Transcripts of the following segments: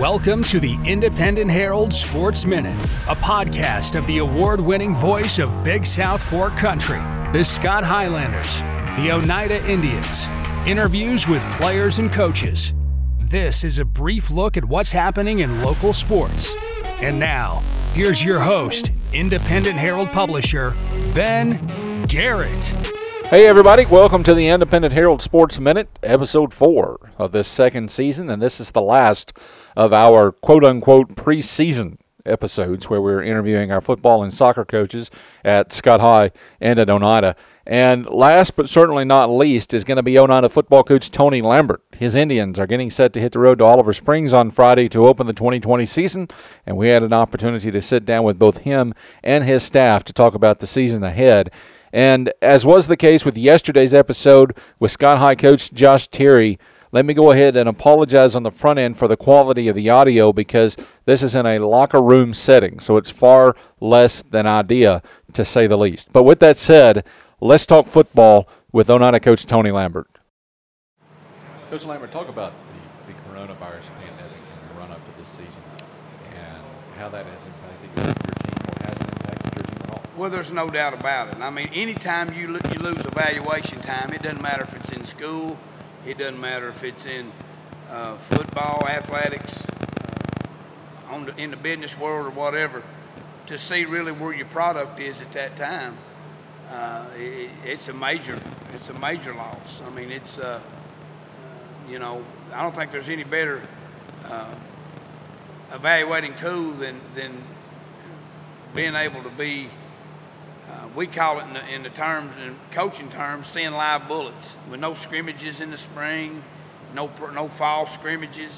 Welcome to the Independent Herald Sports Minute, a podcast of the award winning voice of Big South Fork Country, the Scott Highlanders, the Oneida Indians, interviews with players and coaches. This is a brief look at what's happening in local sports. And now, here's your host, Independent Herald publisher, Ben Garrett. Hey, everybody, welcome to the Independent Herald Sports Minute, episode four of this second season, and this is the last of our quote unquote preseason episodes where we're interviewing our football and soccer coaches at Scott High and at Oneida. And last but certainly not least is going to be Oneida football coach Tony Lambert. His Indians are getting set to hit the road to Oliver Springs on Friday to open the 2020 season, and we had an opportunity to sit down with both him and his staff to talk about the season ahead. And as was the case with yesterday's episode with Scott High coach Josh Terry, let me go ahead and apologize on the front end for the quality of the audio because this is in a locker room setting, so it's far less than idea to say the least. But with that said, let's talk football with Oneida coach Tony Lambert. Coach Lambert, talk about the, the coronavirus pandemic and the run up to this season and how that has impacted your, your team or hasn't impacted your team at all. Well, there's no doubt about it. I mean, anytime you, lo- you lose evaluation time, it doesn't matter if it's in school, it doesn't matter if it's in uh, football, athletics, uh, on the, in the business world or whatever, to see really where your product is at that time, uh, it, it's a major, it's a major loss. I mean, it's, uh, you know, I don't think there's any better uh, evaluating tool than, than being able to be uh, we call it in the, in the terms, in coaching terms, seeing live bullets with no scrimmages in the spring, no no fall scrimmages.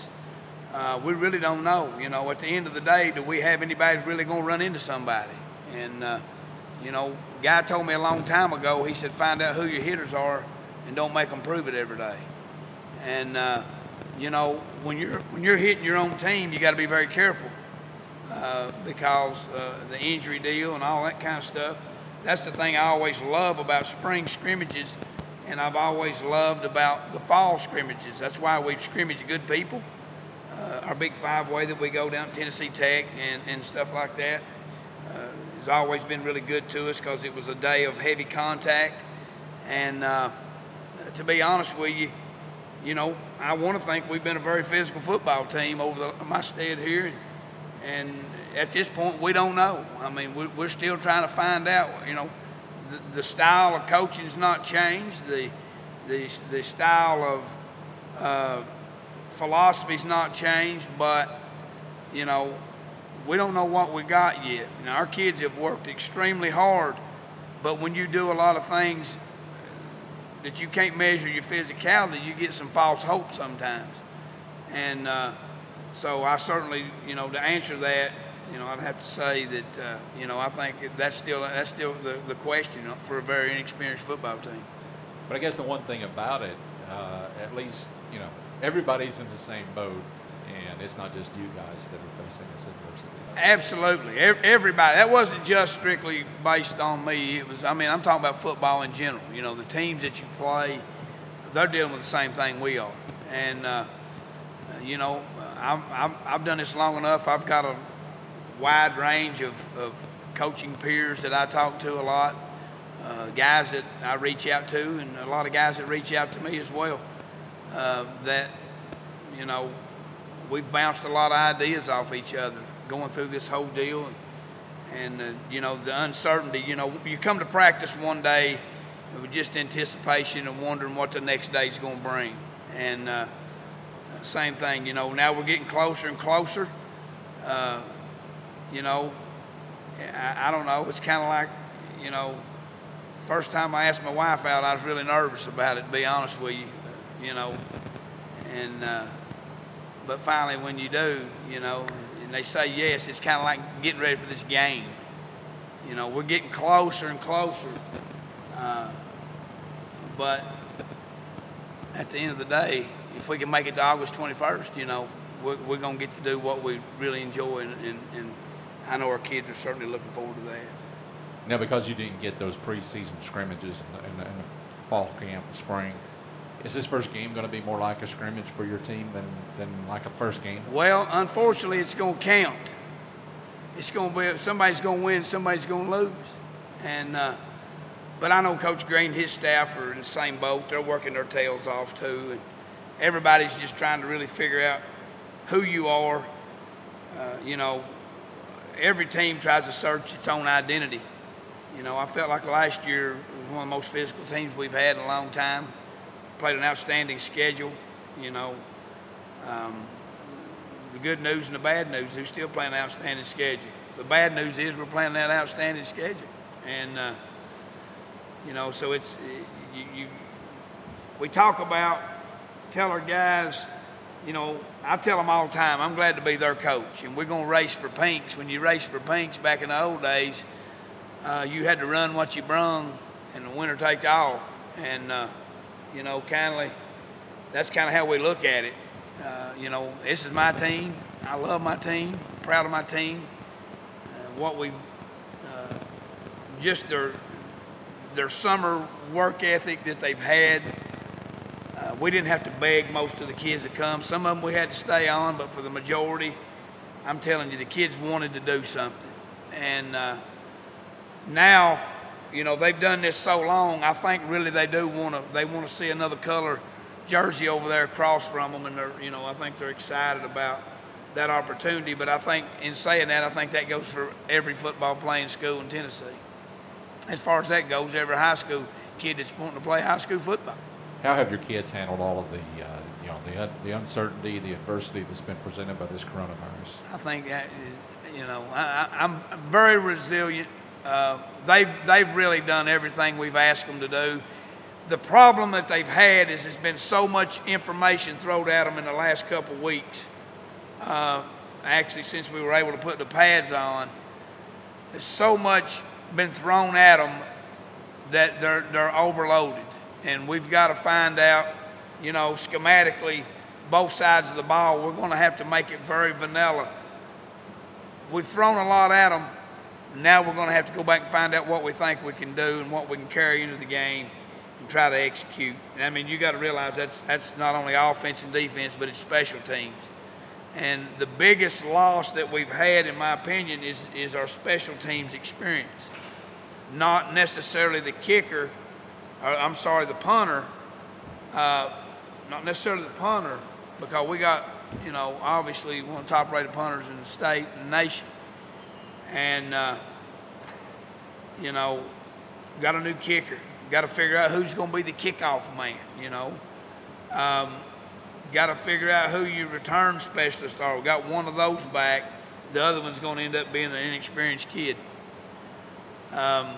Uh, we really don't know. You know, at the end of the day, do we have anybody who's really going to run into somebody? And uh, you know, guy told me a long time ago. He said, find out who your hitters are, and don't make them prove it every day. And uh, you know, when you're when you're hitting your own team, you got to be very careful uh, because uh, the injury deal and all that kind of stuff that's the thing I always love about spring scrimmages, and I've always loved about the fall scrimmages. That's why we've scrimmaged good people. Uh, our big five way that we go down Tennessee Tech and, and stuff like that uh, has always been really good to us because it was a day of heavy contact. And uh, to be honest with you, you know, I want to think we've been a very physical football team over the, my stay here. And at this point, we don't know. I mean, we're, we're still trying to find out. You know, the, the style of coaching's not changed. The the the style of uh, philosophy's not changed, but you know, we don't know what we got yet. Know, our kids have worked extremely hard, but when you do a lot of things that you can't measure your physicality, you get some false hope sometimes. And uh, so I certainly, you know, to answer that, you know, I'd have to say that, uh, you know, I think that's still that's still the, the question for a very inexperienced football team. But I guess the one thing about it, uh, at least, you know, everybody's in the same boat, and it's not just you guys that are facing this adversity. Absolutely, everybody. That wasn't just strictly based on me. It was, I mean, I'm talking about football in general. You know, the teams that you play, they're dealing with the same thing we are, and uh, you know, I'm, I'm, I've done this long enough. I've got a wide range of, of coaching peers that I talk to a lot, uh, guys that I reach out to, and a lot of guys that reach out to me as well. Uh, that, you know, we've bounced a lot of ideas off each other going through this whole deal. And, and uh, you know, the uncertainty, you know, you come to practice one day with just anticipation and wondering what the next day is going to bring. And uh, same thing, you know, now we're getting closer and closer. You know, I, I don't know. It's kind of like, you know, first time I asked my wife out, I was really nervous about it. To be honest with you, you know, and uh, but finally when you do, you know, and they say yes, it's kind of like getting ready for this game. You know, we're getting closer and closer, uh, but at the end of the day, if we can make it to August 21st, you know, we're, we're going to get to do what we really enjoy and, and, and I know our kids are certainly looking forward to that. Now, because you didn't get those preseason scrimmages in the, in the, in the fall camp, the spring, Is this first game going to be more like a scrimmage for your team than, than like a first game? Well, unfortunately, it's going to count. It's going to be somebody's going to win, somebody's going to lose, and uh, but I know Coach Green and his staff are in the same boat. They're working their tails off too, and everybody's just trying to really figure out who you are. Uh, you know, every team tries to search its own identity. You know, I felt like last year was one of the most physical teams we've had in a long time. Played an outstanding schedule. You know, um, the good news and the bad news, we're still playing an outstanding schedule. The bad news is we're playing that outstanding schedule, and uh, you know, so it's you, you. We talk about tell our guys, you know, I tell them all the time, I'm glad to be their coach, and we're going to race for pinks. When you race for pinks back in the old days, uh, you had to run what you brung, and the winner takes all. And uh, you know, kindly, that's kind of how we look at it. Uh, you know, this is my team. I love my team. Proud of my team. What we uh, just their their summer work ethic that they've had. Uh, we didn't have to beg most of the kids to come. Some of them we had to stay on, but for the majority, I'm telling you, the kids wanted to do something. And uh, now, you know, they've done this so long. I think really they do want to. They want to see another color jersey over there across from them, and they're, you know, I think they're excited about that opportunity. But I think, in saying that, I think that goes for every football playing school in Tennessee. As far as that goes, every high school kid that's wanting to play high school football. How have your kids handled all of the, uh, you know, the, the uncertainty, the adversity that's been presented by this coronavirus? I think, that, you know, I, am very resilient. Uh, they've, they've really done everything we've asked them to do. The problem that they've had is there's been so much information thrown at them in the last couple of weeks. Uh, actually, since we were able to put the pads on, there's so much been thrown at them that they're, they're overloaded and we've got to find out, you know, schematically, both sides of the ball. We're going to have to make it very vanilla. We've thrown a lot at them. Now we're going to have to go back and find out what we think we can do and what we can carry into the game and try to execute. I mean, you got to realize that's that's not only offense and defense, but it's special teams. And the biggest loss that we've had, in my opinion, is is our special teams experience. Not necessarily the kicker I'm sorry, the punter, uh, not necessarily the punter, because we got, you know, obviously one of the top rated punters in the state and nation. And, uh, you know, got a new kicker. Got to figure out who's going to be the kickoff man, you know. Um, got to figure out who your return specialist are. We got one of those back. The other one's going to end up being an inexperienced kid. Um,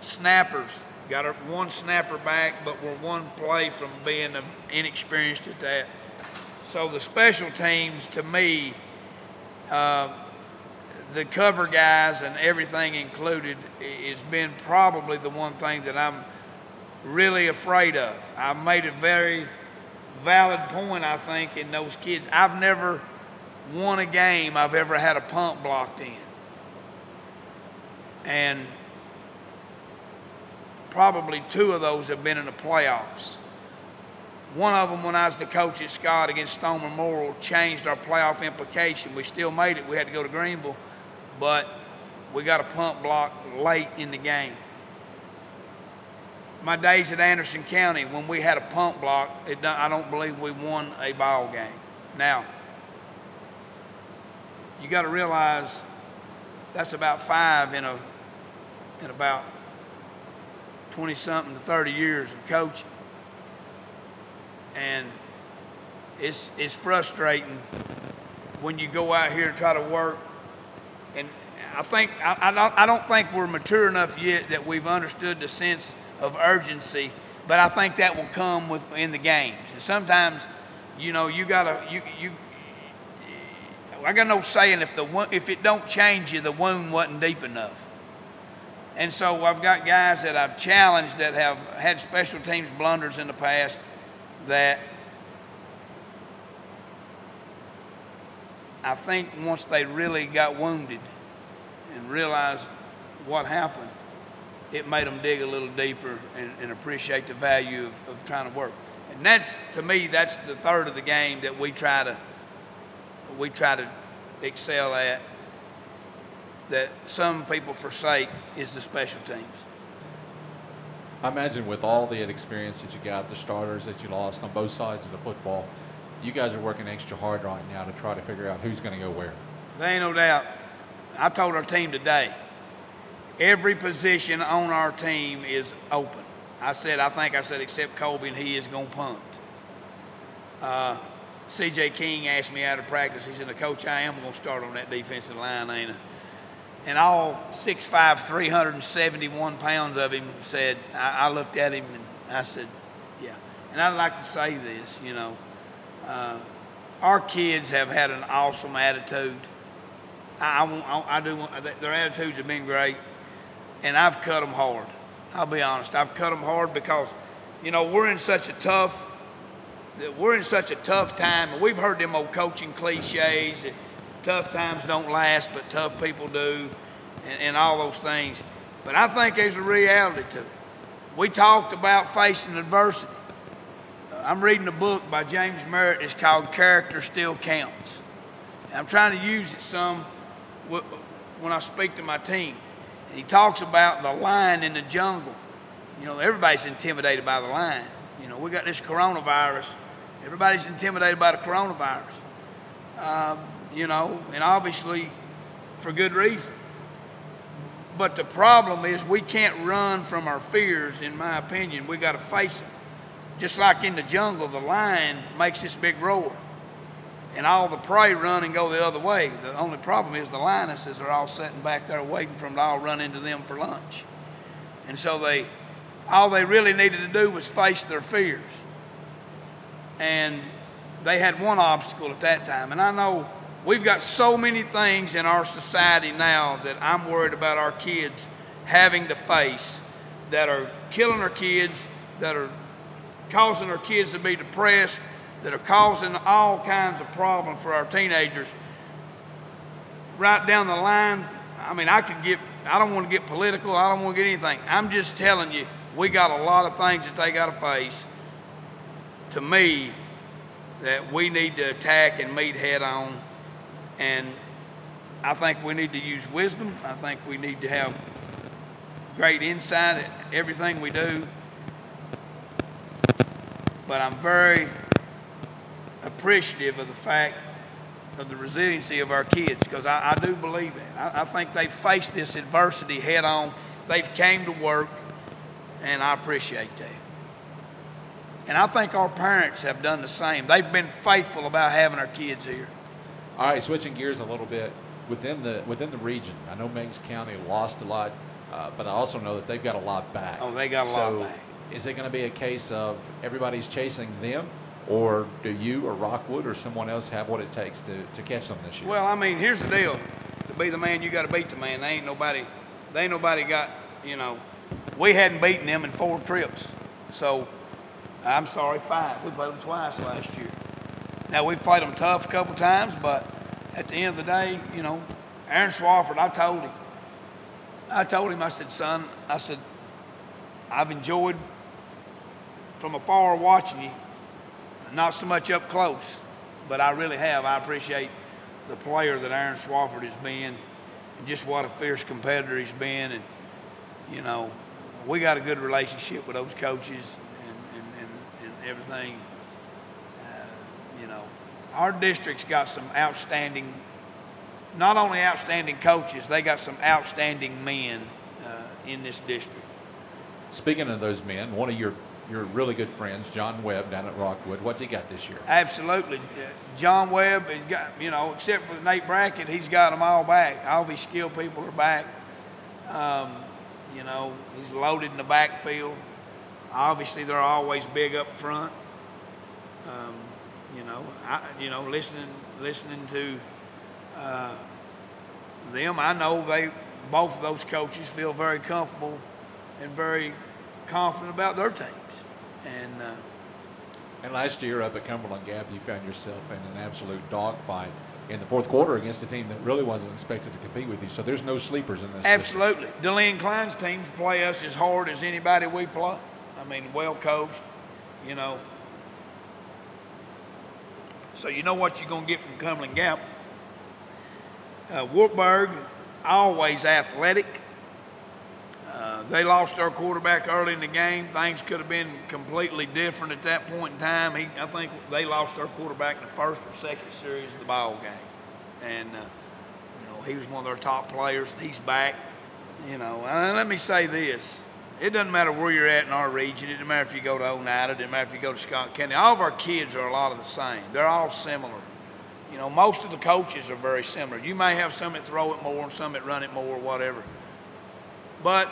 snappers Got a, one snapper back, but we're one play from being inexperienced at that. So the special teams, to me, uh, the cover guys and everything included, has been probably the one thing that I'm really afraid of. I've made a very valid point, I think, in those kids. I've never won a game I've ever had a punt blocked in. And probably two of those have been in the playoffs. One of them, when I was the coach at Scott against Stone Memorial, changed our playoff implication. We still made it. We had to go to Greeneville, but we got a punt block late in the game. My days at Anderson County, when we had a punt block, it, I don't believe we won a ball game. Now, you got to realize that's about five in a in about 20 something to 30 years of coaching. And it's, it's frustrating when you go out here and try to work. And I think, I, I, don't, I don't think we're mature enough yet that we've understood the sense of urgency, but I think that will come with, in the games. And sometimes, you know, you gotta, you, you, I got no saying if the if it don't change you, the wound wasn't deep enough. And so I've got guys that I've challenged that have had special teams blunders in the past that I think once they really got wounded and realized what happened, it made them dig a little deeper and, and appreciate the value of, of, trying to work. And that's to me, that's the third of the game that we try to we try to excel at. That some people forsake is the special teams. I imagine with all the experience that you got, the starters that you lost on both sides of the football, you guys are working extra hard right now to try to figure out who's going to go where. There ain't no doubt. I told our team today, every position on our team is open. I said, I think I said, except Colby, and he is going to punt. Uh, C.J. King asked me out of practice. He said, "The Coach, I am going to start on that defensive line, ain't I? And all 6'5", 371 pounds of him said, I, I looked at him and I said, yeah. And I'd like to say this, you know, uh, our kids have had an awesome attitude. I, I, I do. Their attitudes have been great, and I've cut them hard. I'll be honest. I've cut them hard because, you know, we're in such a tough. We're in such a tough time, and we've heard them old coaching cliches that tough times don't last, but tough people do, and, and all those things. But I think there's a reality to it. We talked about facing adversity. I'm reading a book by James Merritt. It's called Character Still Counts. I'm trying to use it some when I speak to my team. He talks about the lion in the jungle. You know, everybody's intimidated by the lion. You know, we got this coronavirus. Everybody's intimidated by the coronavirus. Um, you know, and obviously for good reason. But the problem is we can't run from our fears, in my opinion. We got to face them. Just like in the jungle, the lion makes this big roar and all the prey run and go the other way. The only problem is the lionesses are all sitting back there waiting for them to all run into them for lunch. And so they, all they really needed to do was face their fears. And they had one obstacle at that time. And I know we've got so many things in our society now that I'm worried about our kids having to face that are killing our kids, that are causing our kids to be depressed, that are causing all kinds of problems for our teenagers. Right down the line, I mean, I could get, I don't want to get political, I don't want to get anything. I'm just telling you, we got a lot of things that they got to face. To me, that we need to attack and meet head on. And I think we need to use wisdom. I think we need to have great insight at everything we do. But I'm very appreciative of the fact of the resiliency of our kids because I, I, do believe that. I, I think they faced this adversity head on. They've came to work, and I appreciate that. And I think our parents have done the same. They've been faithful about having our kids here. All right, switching gears a little bit within the within the region. I know Meigs County lost a lot, uh, but I also know that they've got a lot back. Oh, they got a so lot back. Is it going to be a case of everybody's chasing them, or do you or Rockwood or someone else have what it takes to, to catch them this year? Well, I mean, here's the deal. To be the man, you got to beat the man. They ain't nobody. They ain't nobody got. You know, we hadn't beaten them in four trips. So, I'm sorry, five. We played them twice last year. Now we've played them tough a couple times, but at the end of the day, you know, Aaron Swafford, I told him. I told him, I said, son, I said, I've enjoyed from afar watching you not so much up close, but I really have. I appreciate the player that Aaron Swafford has been and just what a fierce competitor he's been. And, you know, we got a good relationship with those coaches and, and, and, and everything. Uh, you know, our district's got some outstanding, not only outstanding coaches, they got some outstanding men uh, in this district. Speaking of those men, one of your your really good friends, John Webb down at Rockwood. What's he got this year? Absolutely. John Webb, has got, you know, except for Nate Brackett, he's got them all back. All these skilled people are back. Um, you know, he's loaded in the backfield. Obviously, they're always big up front. Um, you know, I, you know, listening, listening to uh, them, I know they, both of those coaches feel very comfortable and very confident about their teams. And uh, and last year up at Cumberland Gap, you found yourself in an absolute dogfight in the fourth quarter against a team that really wasn't expected to compete with you. So there's no sleepers in this. Absolutely, Deland Klein's teams play us as hard as anybody we play. I mean, well coached. You know, So you know what you're going to get from Cumberland Gap. Uh, Wartburg, always athletic. Uh, they lost their quarterback early in the game. Things could have been completely different at that point in time. He, I think they lost their quarterback in the first or second series of the ball game, and uh, you know he was one of their top players. He's back. You know, and let me say this: it doesn't matter where you're at in our region. It doesn't matter if you go to Oneida. It doesn't matter if you go to Scott County. All of our kids are a lot of the same. They're all similar. You know, most of the coaches are very similar. You may have some that throw it more and some that run it more, whatever. But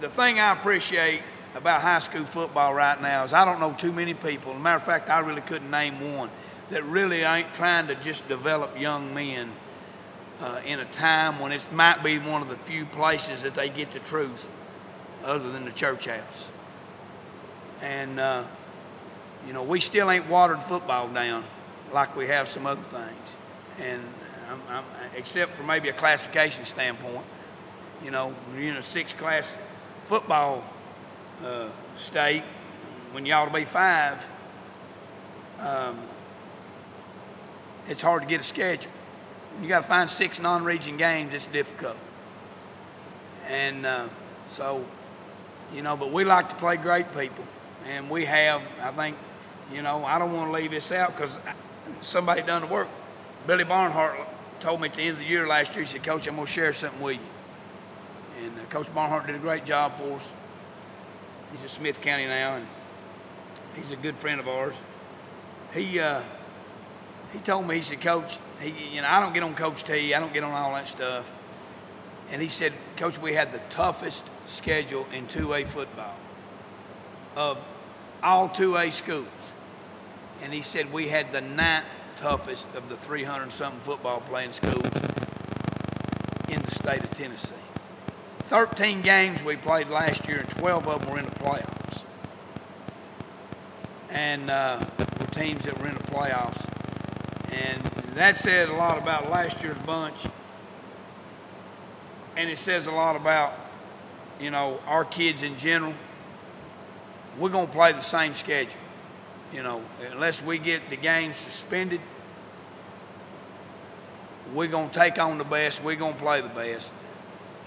the thing I appreciate about high school football right now is I don't know too many people. As a matter of fact, I really couldn't name one that really ain't trying to just develop young men uh, in a time when it might be one of the few places that they get the truth other than the church house. And, uh, you know, we still ain't watered football down like we have some other things. And I'm, I'm, except for maybe a classification standpoint, you know, when you're in a six class football uh, state, when you ought to be five, um, it's hard to get a schedule you got to find six non-region games. It's difficult, and uh, so you know. But we like to play great people, and we have. I think, you know, I don't want to leave this out because somebody done the work. Billy Barnhart told me at the end of the year last year. He said, "Coach, I'm to share something with you." And uh, Coach Barnhart did a great job for us. He's in Smith County now, and he's a good friend of ours. He uh, he told me, he said, Coach, he, you know, I don't get on Coach T. I don't get on all that stuff. And he said, Coach, we had the toughest schedule in 2A football of all 2A schools. And he said we had the ninth toughest of the 300 something football playing schools in the state of Tennessee. 13 games we played last year, and 12 of them were in the playoffs. And uh, teams that were in the playoffs. And that said a lot about last year's bunch. And it says a lot about, you know, our kids in general. We're going to play the same schedule. You know, unless we get the game suspended, we're going to take on the best. We're going to play the best.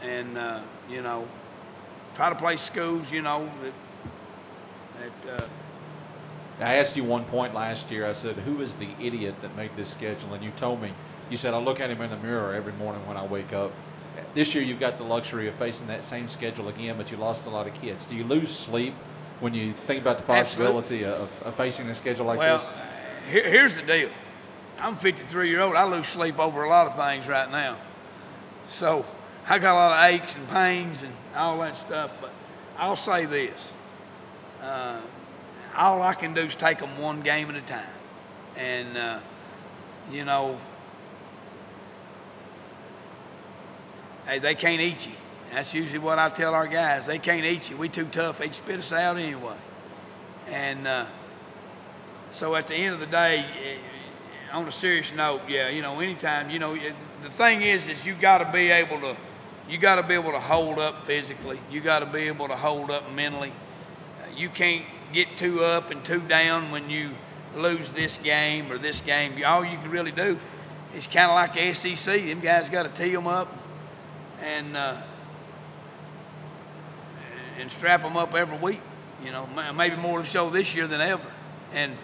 And, uh, you know, try to play schools, you know, that, that uh, I asked you one point last year. I said, "Who is the idiot that made this schedule?" And you told me. You said, "I look at him in the mirror every morning when I wake up." This year, you've got the luxury of facing that same schedule again, but you lost a lot of kids. Do you lose sleep when you think about the possibility of, of, facing a schedule like well, this? Well, here, here's the deal. I'm 53 year old. I lose sleep over a lot of things right now. So I got a lot of aches and pains and all that stuff. But I'll say this. Uh, all I can do is take them one game at a time. And, uh, you know, hey, they can't eat you. That's usually what I tell our guys. They can't eat you. We too tough. They'd spit us out anyway. And uh, so at the end of the day, eh, on a serious note, yeah, you know, anytime, you know, the thing is, is you got to be able to, you got to be able to hold up physically. You got to be able to hold up mentally. You can't get two up and two down when you lose this game or this game. All you can really do is kind of like the SEC. Them guys got to tee them up and uh, and strap them up every week. You know, maybe more so this year than ever. And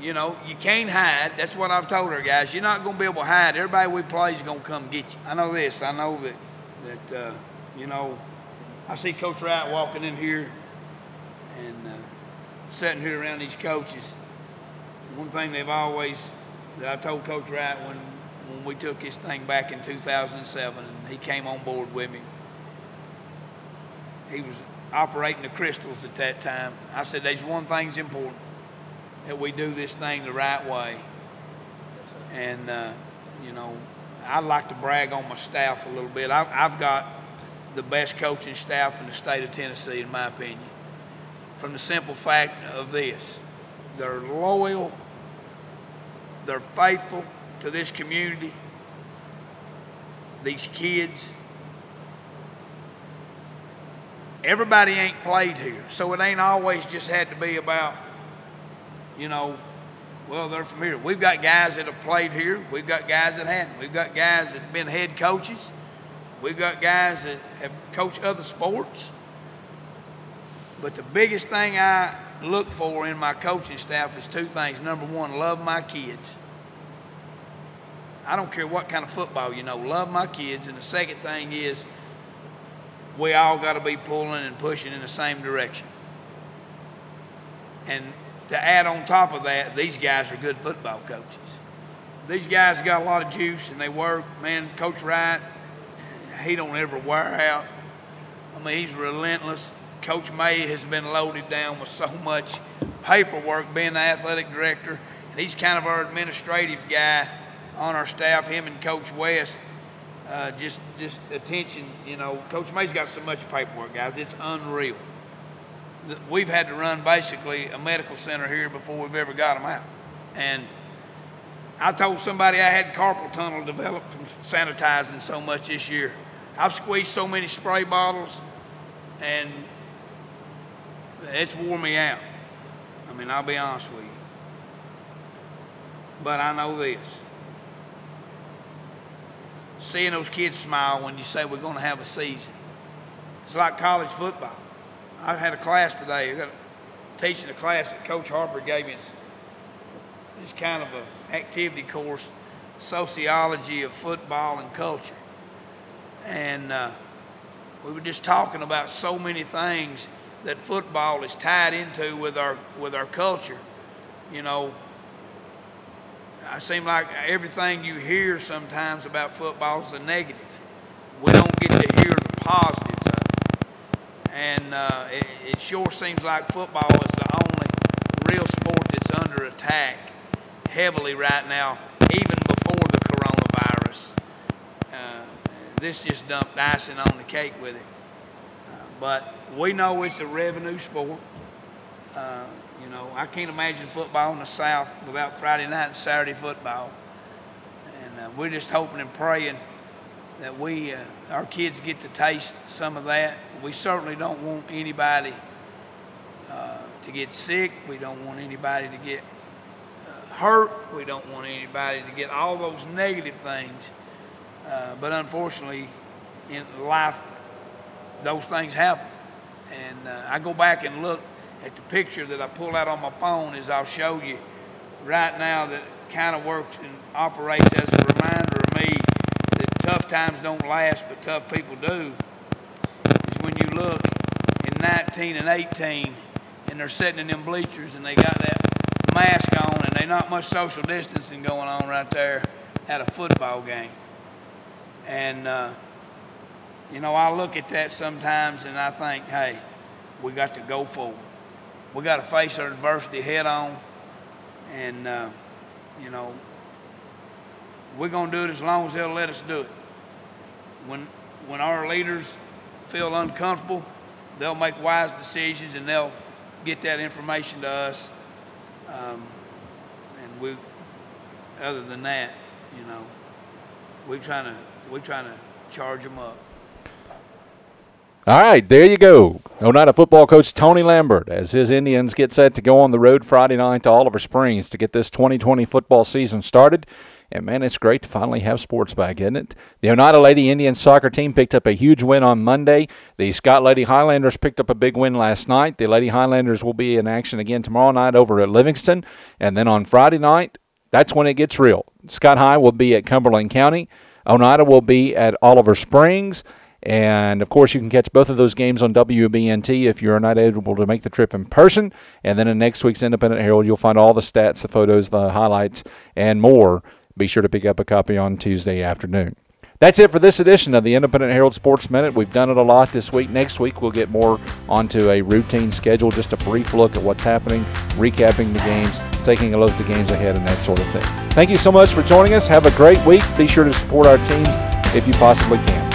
you know, you can't hide. That's what I've told our guys. You're not going to be able to hide. Everybody we play is going to come get you. I know this. I know that that uh, you know. I see Coach Wright walking in here, and uh, sitting here around these coaches, one thing they've always that I told Coach Wright when when we took his thing back in 2007 and he came on board with me. He was operating the crystals at that time. I said, "There's one thing's important that we do this thing the right way." And uh, you know, I like to brag on my staff a little bit. I've, I've got the best coaching staff in the state of Tennessee, in my opinion from the simple fact of this they're loyal, they're faithful to this community, these kids. Everybody ain't played here, so it ain't always just had to be about, you know, Well, they're from here. We've got guys that have played here. We've got guys that hadn't. We've got guys that have been head coaches. We've got guys that have coached other sports. But the biggest thing I look for in my coaching staff is two things. Number one, love my kids. I don't care what kind of football you know, love my kids. And the second thing is, we all got to be pulling and pushing in the same direction. And to add on top of that, these guys are good football coaches. These guys got a lot of juice and they work. Man, Coach Wright, he don't ever wear out. I mean, he's relentless. Coach May has been loaded down with so much paperwork being the athletic director, and he's kind of our administrative guy on our staff. Him and Coach West, uh, just just attention. You know, Coach May's got so much paperwork, guys. It's unreal. We've had to run basically a medical center here before we've ever got them out, and. I told somebody I had carpal tunnel developed from sanitizing so much this year. I've squeezed so many spray bottles, and it's wore me out. I mean, I'll be honest with you. But I know this. Seeing those kids smile when you say we're going to have a season. It's like college football. I had a class today. I got teaching a class that Coach Harper gave me. It's, it's kind of an activity course, sociology of football and culture. And uh, we were just talking about so many things that football is tied into with our with our culture. You know, I seem like everything you hear sometimes about football is a negative. We don't get to hear the positives of it, and uh, it, it sure seems like football is the only real sport that's under attack heavily right now, even before the coronavirus. Uh, this just dumped icing on the cake with it. But we know it's a revenue sport. Uh, you know, I can't imagine football in the South without Friday night and Saturday football. And uh, we're just hoping and praying that we, uh, our kids get to taste some of that. We certainly don't want anybody uh, to get sick. We don't want anybody to get uh, hurt. We don't want anybody to get all those negative things. Uh, but unfortunately, in life, those things happen. And uh, I go back and look at the picture that I pull out on my phone as I'll show you right now that kind of works and operates as a reminder of me that tough times don't last, but tough people do. Is when you look in 19 and 18 and they're sitting in them bleachers and they got that mask on and they not much social distancing going on right there at a football game. And uh, you know, I look at that sometimes and I think, hey, we got to go forward. We got to face our adversity head on. And, uh, you know, we're going to do it as long as they'll let us do it. When, when our leaders feel uncomfortable, they'll make wise decisions and they'll get that information to us. Um, and we, other than that, you know, we're trying to, we're trying to charge them up. All right, there you go. Oneida football coach Tony Lambert as his Indians get set to go on the road Friday night to Oliver Springs to get this 2020 football season started. And man, it's great to finally have sports back, isn't it? The Oneida Lady Indians soccer team picked up a huge win on Monday. The Scott Lady Highlanders picked up a big win last night. The Lady Highlanders will be in action again tomorrow night over at Livingston. And then on Friday night, that's when it gets real. Scott High will be at Cumberland County. Oneida will be at Oliver Springs. And of course, you can catch both of those games on WBNT if you're not able to make the trip in person. And then in next week's Independent Herald, you'll find all the stats, the photos, the highlights, and more. Be sure to pick up a copy on Tuesday afternoon. That's it for this edition of the Independent Herald Sports Minute. We've done it a lot this week. Next week, we'll get more onto a routine schedule, just a brief look at what's happening, recapping the games, taking a look at the games ahead, and that sort of thing. Thank you so much for joining us. Have a great week. Be sure to support our teams if you possibly can.